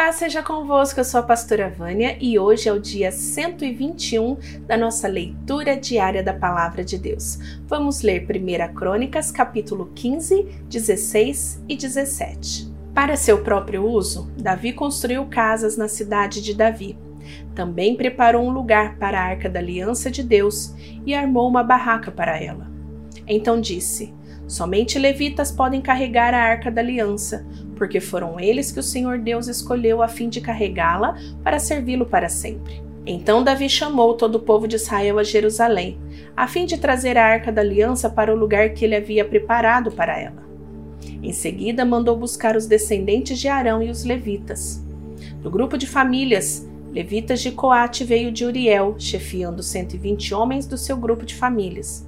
Paz seja convosco, eu sou a pastora Vânia e hoje é o dia 121 da nossa leitura diária da Palavra de Deus. Vamos ler 1 Crônicas, capítulo 15, 16 e 17. Para seu próprio uso, Davi construiu casas na cidade de Davi. Também preparou um lugar para a arca da aliança de Deus e armou uma barraca para ela. Então disse: Somente levitas podem carregar a arca da aliança, porque foram eles que o Senhor Deus escolheu a fim de carregá-la para servi-lo para sempre. Então Davi chamou todo o povo de Israel a Jerusalém, a fim de trazer a arca da aliança para o lugar que ele havia preparado para ela. Em seguida, mandou buscar os descendentes de Arão e os levitas. Do grupo de famílias, levitas de Coate veio de Uriel, chefiando 120 homens do seu grupo de famílias.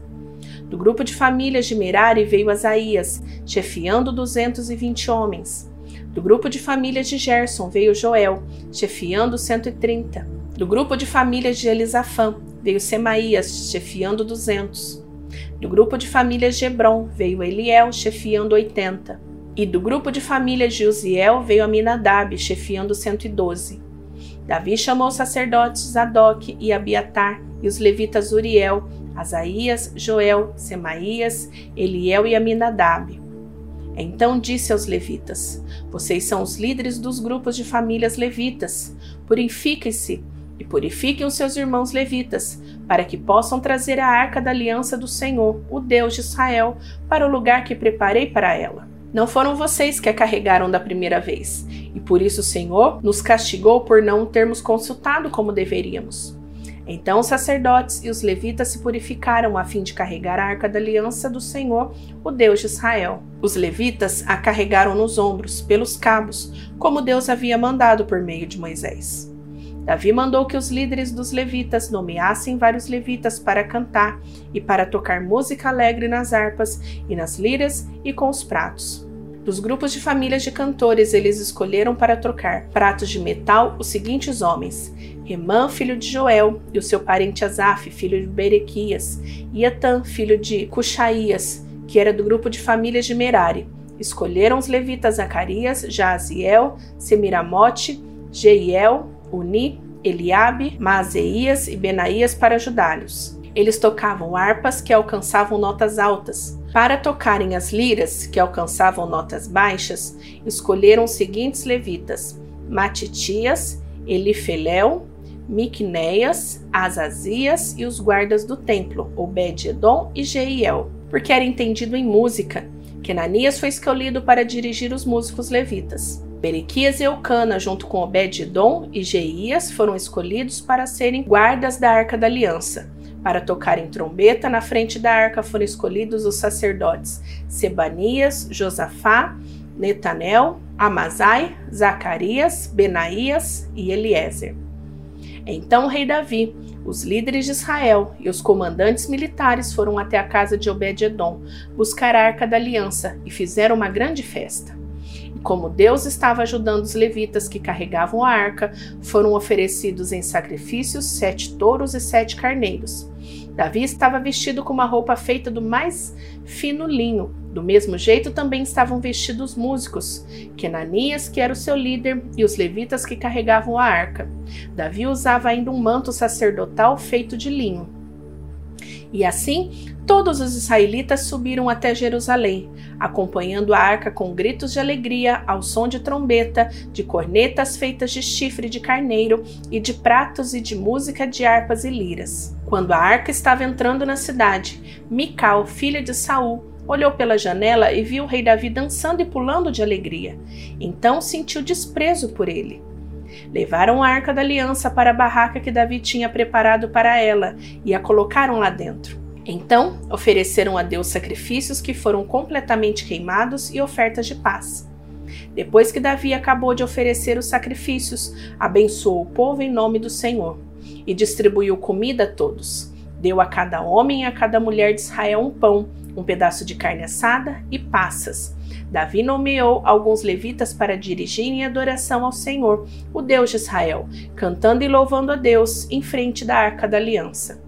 Do grupo de famílias de Merari veio Asaías, chefiando 220 homens. Do grupo de famílias de Gerson veio Joel, chefiando 130. Do grupo de famílias de Elisafã veio Semaías, chefiando 200. Do grupo de famílias de Hebron veio Eliel, chefiando 80. E do grupo de famílias de Uziel veio Aminadab, chefiando 112. Davi chamou os sacerdotes Zadok e Abiatar e os levitas Uriel, Asaías, Joel, Semaías, Eliel e Aminadab. Então disse aos levitas: Vocês são os líderes dos grupos de famílias levitas. Purifiquem-se e purifiquem os seus irmãos levitas, para que possam trazer a arca da aliança do Senhor, o Deus de Israel, para o lugar que preparei para ela. Não foram vocês que a carregaram da primeira vez, e por isso o Senhor nos castigou por não termos consultado como deveríamos. Então os sacerdotes e os levitas se purificaram a fim de carregar a arca da aliança do Senhor, o Deus de Israel. Os levitas a carregaram nos ombros, pelos cabos, como Deus havia mandado por meio de Moisés. Davi mandou que os líderes dos levitas nomeassem vários levitas para cantar e para tocar música alegre nas harpas e nas liras e com os pratos. Dos grupos de famílias de cantores, eles escolheram para trocar pratos de metal os seguintes homens: Remã, filho de Joel, e o seu parente Asaf, filho de Berequias, e Etan, filho de Cuxaías, que era do grupo de famílias de Merari. Escolheram os levitas Zacarias, Jaziel, Semiramote, Jeiel, Uni, Eliabe, Maazeias e Benaías para ajudá-los. Eles tocavam harpas que alcançavam notas altas. Para tocarem as liras, que alcançavam notas baixas, escolheram os seguintes levitas: Matitias, Elifelel, Miqunéias, Azazias e os guardas do templo, Obed-Edom e Jeiel, porque era entendido em música. Kenanias foi escolhido para dirigir os músicos levitas. Berequias e Eucana, junto com Obed-Edom e Jeias, foram escolhidos para serem guardas da Arca da Aliança. Para tocarem trombeta, na frente da arca foram escolhidos os sacerdotes Sebanias, Josafá, Netanel, Amazai, Zacarias, Benaías e Eliezer. Então o rei Davi, os líderes de Israel e os comandantes militares foram até a casa de Obed-edom buscar a arca da aliança e fizeram uma grande festa. Como Deus estava ajudando os levitas que carregavam a arca, foram oferecidos em sacrifícios sete touros e sete carneiros. Davi estava vestido com uma roupa feita do mais fino linho. Do mesmo jeito também estavam vestidos os músicos, Kenanias, que era o seu líder, e os levitas que carregavam a arca. Davi usava ainda um manto sacerdotal feito de linho. E assim, todos os israelitas subiram até Jerusalém, acompanhando a arca com gritos de alegria, ao som de trombeta, de cornetas feitas de chifre de carneiro e de pratos e de música de harpas e liras. Quando a arca estava entrando na cidade, Mical, filha de Saul, olhou pela janela e viu o rei Davi dançando e pulando de alegria. Então sentiu desprezo por ele. Levaram a arca da aliança para a barraca que Davi tinha preparado para ela e a colocaram lá dentro. Então ofereceram a Deus sacrifícios que foram completamente queimados e ofertas de paz. Depois que Davi acabou de oferecer os sacrifícios, abençoou o povo em nome do Senhor e distribuiu comida a todos. Deu a cada homem e a cada mulher de Israel um pão, um pedaço de carne assada e passas Davi nomeou alguns levitas para dirigirem adoração ao Senhor, o Deus de Israel, cantando e louvando a Deus em frente da arca da aliança.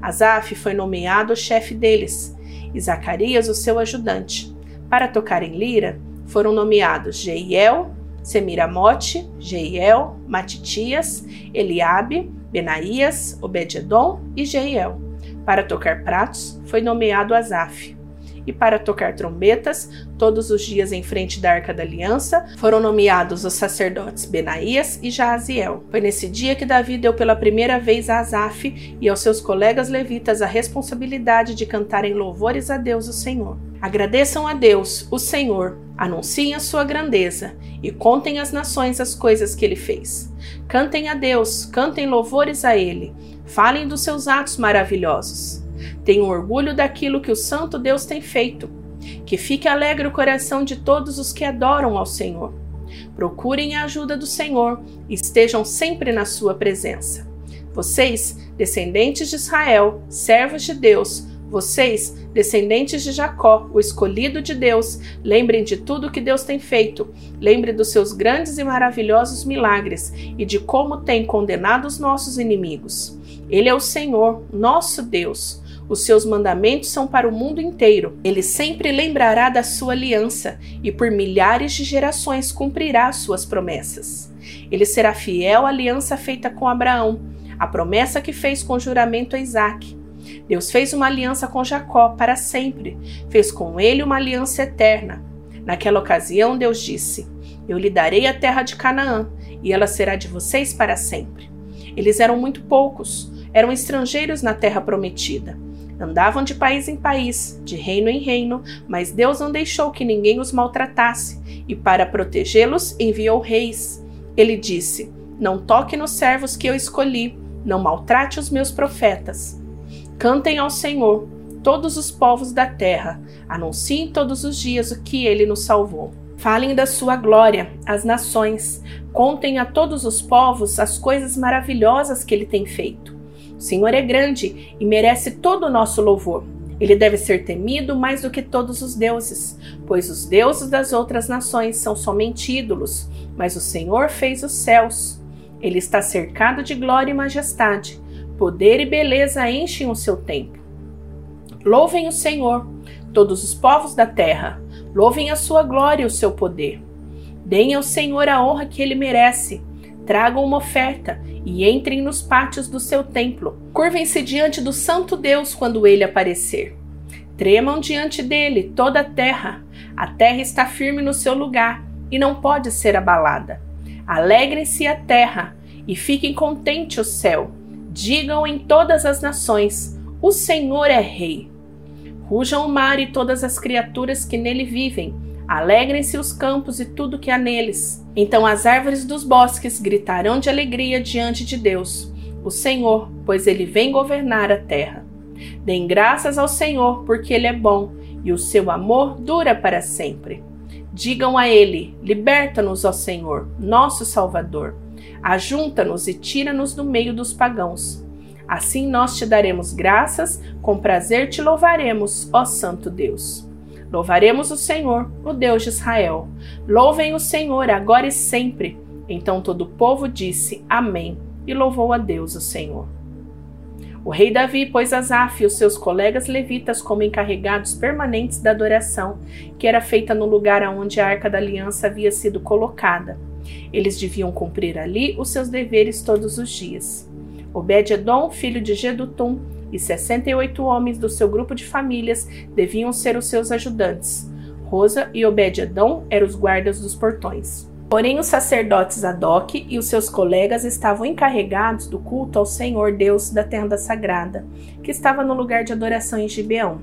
Asaf foi nomeado chefe deles, e Zacarias o seu ajudante. Para tocar em lira, foram nomeados Jeiel, Semiramote, Jeiel, Matitias, Eliabe, Benaías, Obededom e Jeiel. Para tocar pratos foi nomeado Asaf e para tocar trombetas, todos os dias em frente da Arca da Aliança, foram nomeados os sacerdotes Benaías e Jaaziel. Foi nesse dia que Davi deu pela primeira vez a Asaf e aos seus colegas levitas a responsabilidade de cantarem louvores a Deus, o Senhor. Agradeçam a Deus, o Senhor, anunciem a sua grandeza e contem às nações as coisas que ele fez. Cantem a Deus, cantem louvores a ele, falem dos seus atos maravilhosos. Tenham orgulho daquilo que o Santo Deus tem feito. Que fique alegre o coração de todos os que adoram ao Senhor. Procurem a ajuda do Senhor e estejam sempre na sua presença. Vocês, descendentes de Israel, servos de Deus, vocês, descendentes de Jacó, o escolhido de Deus, lembrem de tudo que Deus tem feito. Lembre dos seus grandes e maravilhosos milagres e de como tem condenado os nossos inimigos. Ele é o Senhor, nosso Deus. Os seus mandamentos são para o mundo inteiro. Ele sempre lembrará da sua aliança e por milhares de gerações cumprirá suas promessas. Ele será fiel à aliança feita com Abraão, a promessa que fez com juramento a Isaac. Deus fez uma aliança com Jacó para sempre, fez com ele uma aliança eterna. Naquela ocasião, Deus disse: Eu lhe darei a terra de Canaã, e ela será de vocês para sempre. Eles eram muito poucos, eram estrangeiros na terra prometida. Andavam de país em país, de reino em reino, mas Deus não deixou que ninguém os maltratasse, e para protegê-los enviou reis. Ele disse: Não toque nos servos que eu escolhi, não maltrate os meus profetas. Cantem ao Senhor, todos os povos da terra, anunciem todos os dias o que ele nos salvou. Falem da sua glória às nações, contem a todos os povos as coisas maravilhosas que ele tem feito. O Senhor é grande e merece todo o nosso louvor. Ele deve ser temido mais do que todos os deuses, pois os deuses das outras nações são somente ídolos, mas o Senhor fez os céus. Ele está cercado de glória e majestade. Poder e beleza enchem o seu templo. Louvem o Senhor, todos os povos da terra. Louvem a sua glória e o seu poder. Deem ao Senhor a honra que ele merece. Tragam uma oferta e entrem nos pátios do seu templo. Curvem-se diante do Santo Deus quando ele aparecer. Tremam diante dele toda a terra. A terra está firme no seu lugar e não pode ser abalada. Alegrem-se a terra e fiquem contente o céu. Digam em todas as nações: O Senhor é Rei. Rujam o mar e todas as criaturas que nele vivem Alegrem-se os campos e tudo que há neles. Então as árvores dos bosques gritarão de alegria diante de Deus, o Senhor, pois ele vem governar a terra. Deem graças ao Senhor, porque ele é bom e o seu amor dura para sempre. Digam a ele: Liberta-nos, ó Senhor, nosso Salvador. Ajunta-nos e tira-nos do meio dos pagãos. Assim nós te daremos graças, com prazer te louvaremos, ó Santo Deus. Louvaremos o Senhor, o Deus de Israel. Louvem o Senhor agora e sempre. Então todo o povo disse Amém e louvou a Deus, o Senhor. O rei Davi pôs Asaf e os seus colegas levitas como encarregados permanentes da adoração, que era feita no lugar aonde a arca da aliança havia sido colocada. Eles deviam cumprir ali os seus deveres todos os dias. Obed-edom, filho de Gedutum, e 68 homens do seu grupo de famílias deviam ser os seus ajudantes. Rosa e Obed-Edom eram os guardas dos portões. Porém, os sacerdotes Adoc e os seus colegas estavam encarregados do culto ao Senhor Deus da tenda sagrada, que estava no lugar de adoração em Gibeão.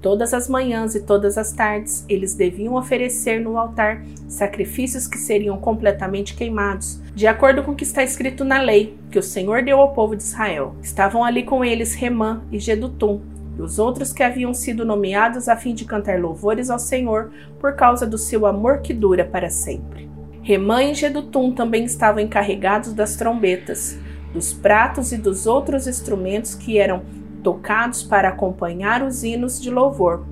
Todas as manhãs e todas as tardes, eles deviam oferecer no altar sacrifícios que seriam completamente queimados, de acordo com o que está escrito na lei que o Senhor deu ao povo de Israel. Estavam ali com eles Remã e Gedutum, e os outros que haviam sido nomeados a fim de cantar louvores ao Senhor por causa do seu amor que dura para sempre. Remã e Gedutum também estavam encarregados das trombetas, dos pratos e dos outros instrumentos que eram tocados para acompanhar os hinos de louvor.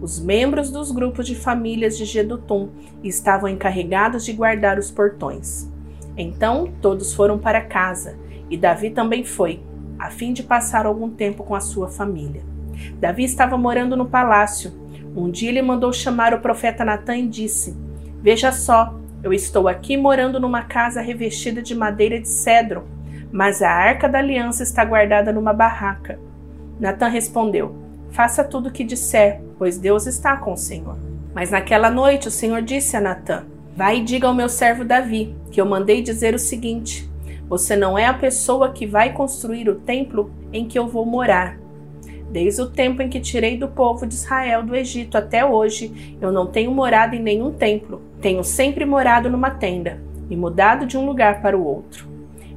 Os membros dos grupos de famílias de Gedutum estavam encarregados de guardar os portões. Então todos foram para casa, e Davi também foi, a fim de passar algum tempo com a sua família. Davi estava morando no palácio. Um dia ele mandou chamar o profeta Natã e disse: Veja só, Eu estou aqui morando numa casa revestida de madeira de cedro, mas a arca da aliança está guardada numa barraca. Natan respondeu: Faça tudo o que disser, pois Deus está com o Senhor. Mas naquela noite o Senhor disse a Natã: Vai e diga ao meu servo Davi que eu mandei dizer o seguinte: Você não é a pessoa que vai construir o templo em que eu vou morar. Desde o tempo em que tirei do povo de Israel do Egito até hoje, eu não tenho morado em nenhum templo. Tenho sempre morado numa tenda e mudado de um lugar para o outro.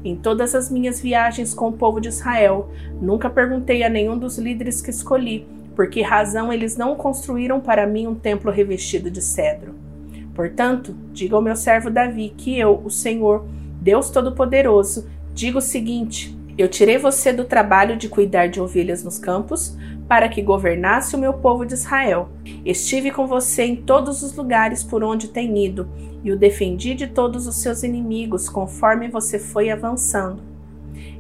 Em todas as minhas viagens com o povo de Israel, nunca perguntei a nenhum dos líderes que escolhi por que razão eles não construíram para mim um templo revestido de cedro. Portanto, diga ao meu servo Davi que eu, o Senhor, Deus Todo-Poderoso, digo o seguinte: eu tirei você do trabalho de cuidar de ovelhas nos campos para que governasse o meu povo de Israel. Estive com você em todos os lugares por onde tem ido e o defendi de todos os seus inimigos conforme você foi avançando.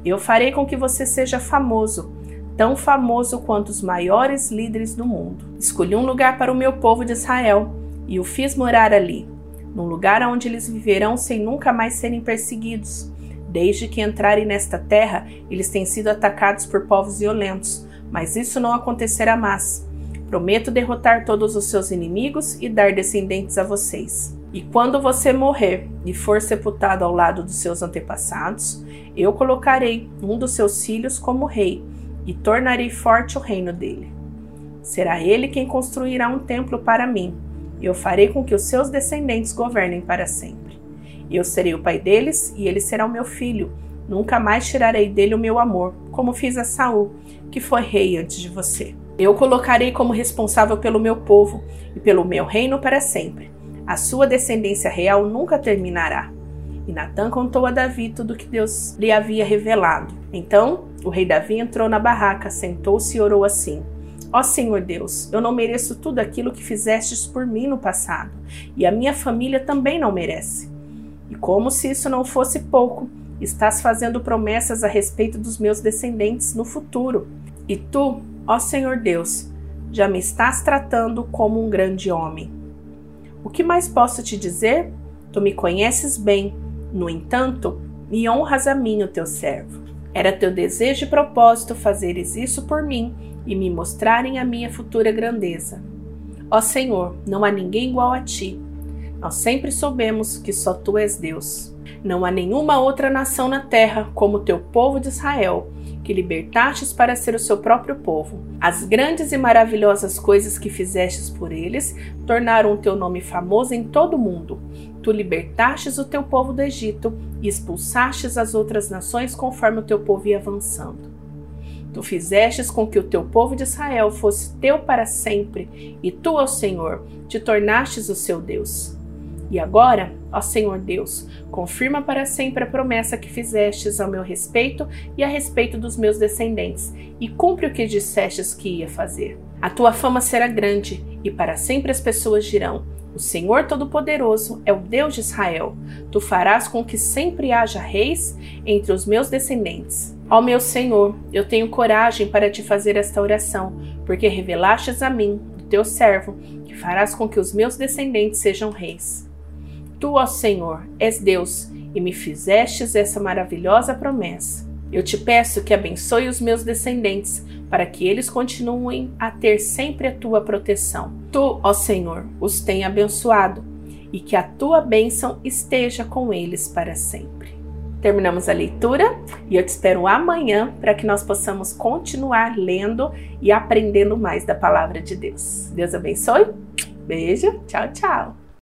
Eu farei com que você seja famoso, tão famoso quanto os maiores líderes do mundo. Escolhi um lugar para o meu povo de Israel e o fiz morar ali, num lugar onde eles viverão sem nunca mais serem perseguidos. Desde que entrarem nesta terra, eles têm sido atacados por povos violentos, mas isso não acontecerá mais. Prometo derrotar todos os seus inimigos e dar descendentes a vocês. E quando você morrer e for sepultado ao lado dos seus antepassados, eu colocarei um dos seus filhos como rei e tornarei forte o reino dele. Será ele quem construirá um templo para mim. Eu farei com que os seus descendentes governem para sempre. Eu serei o pai deles e ele será o meu filho. Nunca mais tirarei dele o meu amor, como fiz a Saul, que foi rei antes de você. Eu colocarei como responsável pelo meu povo e pelo meu reino para sempre. A sua descendência real nunca terminará. E Natã contou a Davi tudo o que Deus lhe havia revelado. Então, o rei Davi entrou na barraca, sentou-se e orou assim: Ó Senhor Deus, eu não mereço tudo aquilo que fizestes por mim no passado, e a minha família também não merece. E como se isso não fosse pouco, estás fazendo promessas a respeito dos meus descendentes no futuro. E tu, ó Senhor Deus, já me estás tratando como um grande homem. O que mais posso te dizer? Tu me conheces bem, no entanto, me honras a mim, o teu servo. Era teu desejo e propósito fazeres isso por mim e me mostrarem a minha futura grandeza. Ó Senhor, não há ninguém igual a ti nós sempre soubemos que só tu és Deus. Não há nenhuma outra nação na terra como o teu povo de Israel, que libertastes para ser o seu próprio povo. As grandes e maravilhosas coisas que fizestes por eles tornaram o teu nome famoso em todo o mundo. Tu libertastes o teu povo do Egito e expulsastes as outras nações conforme o teu povo ia avançando. Tu fizestes com que o teu povo de Israel fosse teu para sempre, e tu, ó Senhor, te tornastes o seu Deus. E agora, ó Senhor Deus, confirma para sempre a promessa que fizestes ao meu respeito e a respeito dos meus descendentes, e cumpre o que dissestes que ia fazer. A tua fama será grande, e para sempre as pessoas dirão: O Senhor Todo-Poderoso é o Deus de Israel. Tu farás com que sempre haja reis entre os meus descendentes. Ó meu Senhor, eu tenho coragem para te fazer esta oração, porque revelastes a mim, teu servo, que farás com que os meus descendentes sejam reis. Tu, ó Senhor, és Deus e me fizestes essa maravilhosa promessa. Eu te peço que abençoe os meus descendentes, para que eles continuem a ter sempre a tua proteção. Tu, ó Senhor, os tenha abençoado e que a tua bênção esteja com eles para sempre. Terminamos a leitura e eu te espero amanhã para que nós possamos continuar lendo e aprendendo mais da palavra de Deus. Deus abençoe. Beijo. Tchau, tchau.